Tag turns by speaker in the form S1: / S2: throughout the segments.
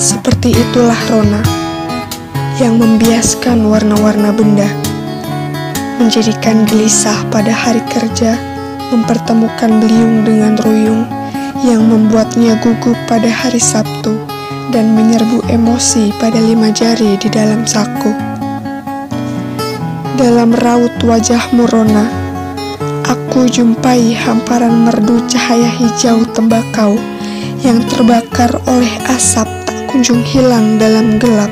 S1: Seperti itulah Rona yang membiaskan warna-warna benda, menjadikan gelisah pada hari kerja, mempertemukan beliung dengan ruyung yang membuatnya gugup pada hari Sabtu dan menyerbu emosi pada lima jari di dalam saku. Dalam raut wajahmu Rona, aku jumpai hamparan merdu cahaya hijau tembakau yang terbakar oleh asap tak kunjung hilang dalam gelap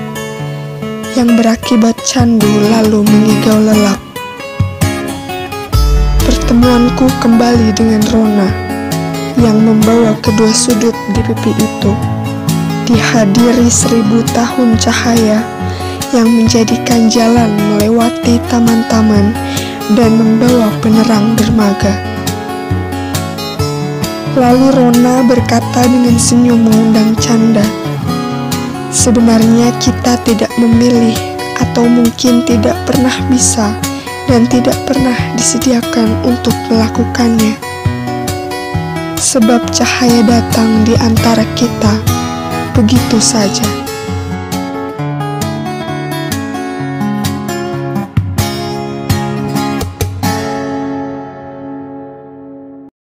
S1: yang berakibat candu lalu mengigau lelap. Pertemuanku kembali dengan Rona yang membawa kedua sudut di pipi itu. Dihadiri seribu tahun cahaya yang menjadikan jalan melewati taman-taman dan membawa penerang dermaga. Lalu Rona berkata dengan senyum mengundang canda, Sebenarnya kita tidak memilih atau mungkin tidak pernah bisa dan tidak pernah disediakan untuk melakukannya. Sebab cahaya datang di antara kita begitu saja.